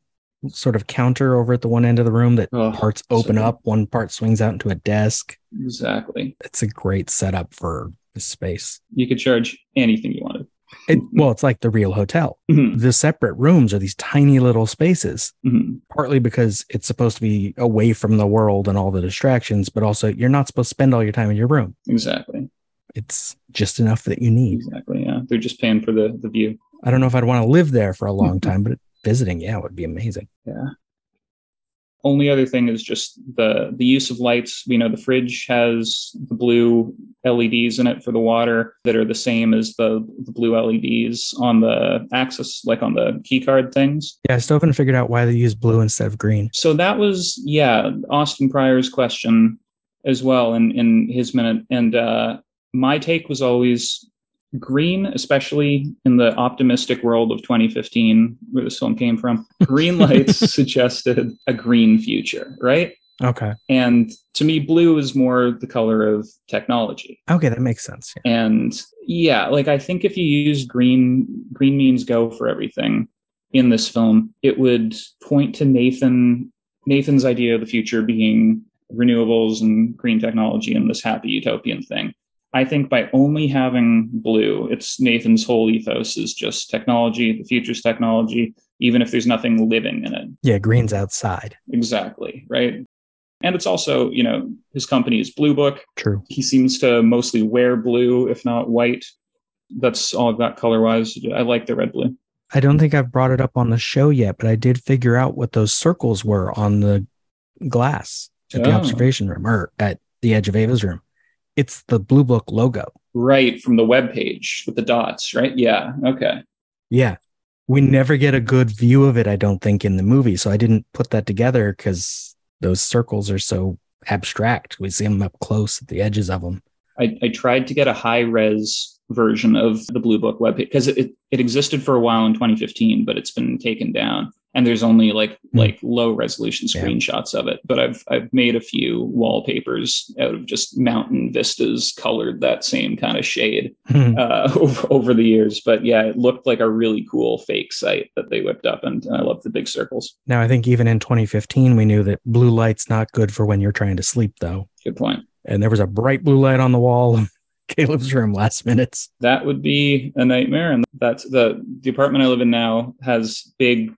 sort of counter over at the one end of the room that Oh, parts open so- up, one part swings out into a desk. Exactly. It's a great setup for the space. You could charge anything you wanted. It, well, it's like the real hotel. Mhm, The separate rooms are these tiny little spaces, mhm. partly because it's supposed to be away from the world and all the distractions, but also you're not supposed to spend all your time in your room. Exactly. It's just enough that you need. Exactly. Yeah. They're just paying for the, the view. I don't know if I'd want to live there for a long time, but visiting, yeah, would be amazing. Yeah. Only other thing is just the the use of lights. We know the fridge has the blue LEDs in it for the water that are the same as the, the blue LEDs on the axis, like on the key card things. Yeah, I still haven't figured out why they use blue instead of green. So that was yeah, Austin Pryor's question as well in in his minute, and uh, my take was always green, especially in the optimistic world of 2015, where this film came from. Green lights suggested a green future, right? Okay. And to me, blue is more the color of technology. Okay, that makes sense. Yeah. And yeah, like I think if you use green, green means go for everything in this film, it would point to Nathan, Nathan's idea of the future being renewables and green technology and this happy utopian thing. I think by only having blue, it's Nathan's whole ethos is just technology, the future's technology, even if there's nothing living in it. Yeah, green's outside. Exactly. Right. And it's also, you know, his company is Blue Book True. he seems to mostly wear blue, if not white. That's all I've got color wise. I like the red blue. I don't think I've brought it up on the show yet, but I did figure out what those circles were on the glass at the Oh. observation room or at the edge of Ava's room. It's the Blue Book logo. Right from the web page with the dots, right? Yeah. Okay. Yeah. We never get a good view of it, I don't think, in the movie. So I didn't put that together because those circles are so abstract. We see them up close at the edges of them. I, I tried to get a high res version of the Blue Book webpage because it, it existed for a while in 2015, but it's been taken down. And there's only like Hmm. like low resolution Yeah. screenshots of it. But I've I've made a few wallpapers out of just mountain vistas colored that same kind of shade uh, over, over the years. But yeah, it looked like a really cool fake site that they whipped up, and I love the big circles. now, I think even in 2015, we knew that blue light's not good for when you're trying to sleep, though. Good point. And there was a bright blue light on the wall Caleb's room last minutes. That would be a nightmare. And that's the the apartment I live in now has big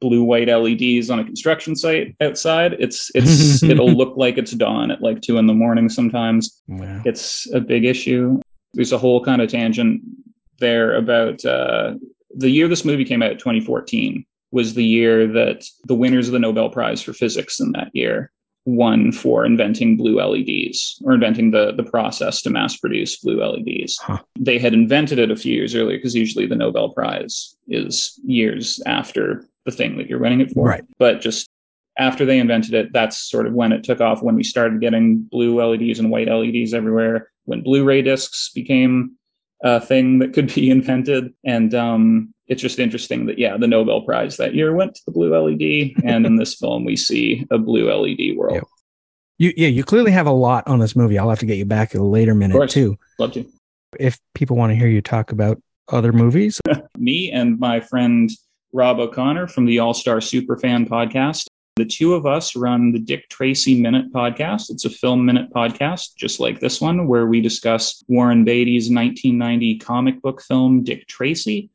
blue white LEDs on a construction site outside. It's it's it'll look like it's dawn at like two in the morning sometimes. Wow. It's a big issue. There's a whole kind of tangent there about uh, the year this movie came out, 2014, was the year that the winners of the Nobel Prize for Physics in that year won for inventing blue LEDs or inventing the, the process to mass produce blue LEDs. Huh. They had invented it a few years earlier because usually the Nobel Prize is years after the thing that you're winning it for. Right. But just after they invented it, that's sort of when it took off, when we started getting blue LEDs and white LEDs everywhere, when Blu ray discs became a thing that could be invented. And um, it's just interesting that, yeah, the Nobel Prize that year went to the blue LED. and in this film, we see a blue LED world. Yep. You, yeah, you clearly have a lot on this movie. I'll have to get you back at a later minute, too. Love to. If people want to hear you talk about other movies, Me and my friend Rob O'Connor from the All Star Superfan podcast. The two of us run the Dick Tracy Minute podcast. It's a film minute podcast, just like this one, where we discuss Warren Beatty's 1990 comic book film, Dick Tracy.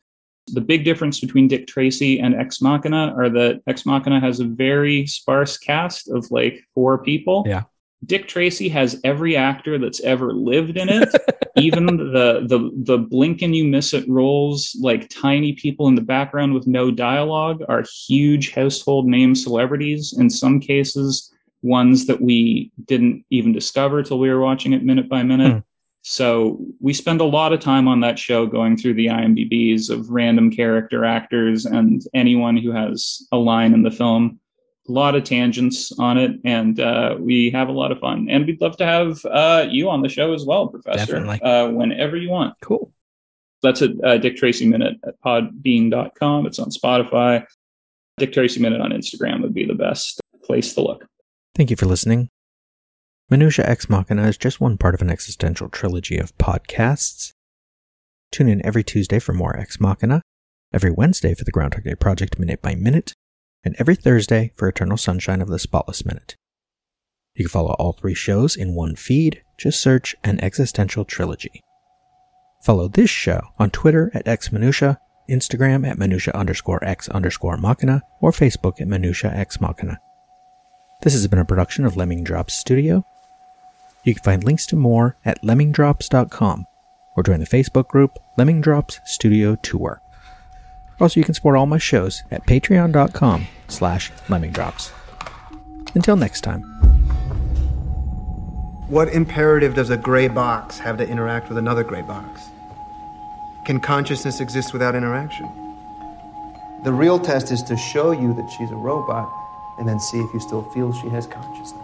The big difference between Dick Tracy and Ex Machina are that Ex Machina has a very sparse cast of like four people. Yeah. Dick Tracy has every actor that's ever lived in it. Even the the the blink and you miss it roles like tiny people in the background with no dialogue are huge household name celebrities. In some cases ones that we didn't even discover till we were watching it minute by minute. Hmm. so we spend a lot of time on that show going through the imdbs of random character actors and anyone who has a line in the film a lot of tangents on it and uh, we have a lot of fun and we'd love to have uh, you on the show as well professor uh, whenever you want cool. that's at uh, dick tracy minute at podbean.com it's on spotify dick tracy minute on instagram would be the best place to look Thank you for listening. Minutia Ex Machina is just one part of an existential trilogy of podcasts. Tune in every Tuesday for more Ex Machina, every Wednesday for the Groundhog Day Project Minute by Minute, and every Thursday for Eternal Sunshine of the Spotless Minute. You can follow all three shows in one feed. Just search an existential trilogy. Follow this show on Twitter at xminutia, Instagram at minutia underscore x underscore machina, or Facebook at minutia x machina. This has been a production of Lemming Drops Studio. You can find links to more at lemmingdrops.com or join the Facebook group Lemming Drops Studio Tour. Also, you can support all my shows at patreon.com slash lemmingdrops. Until next time. What imperative does a gray box have to interact with another gray box? Can consciousness exist without interaction? The real test is to show you that she's a robot and then see if you still feel she has consciousness.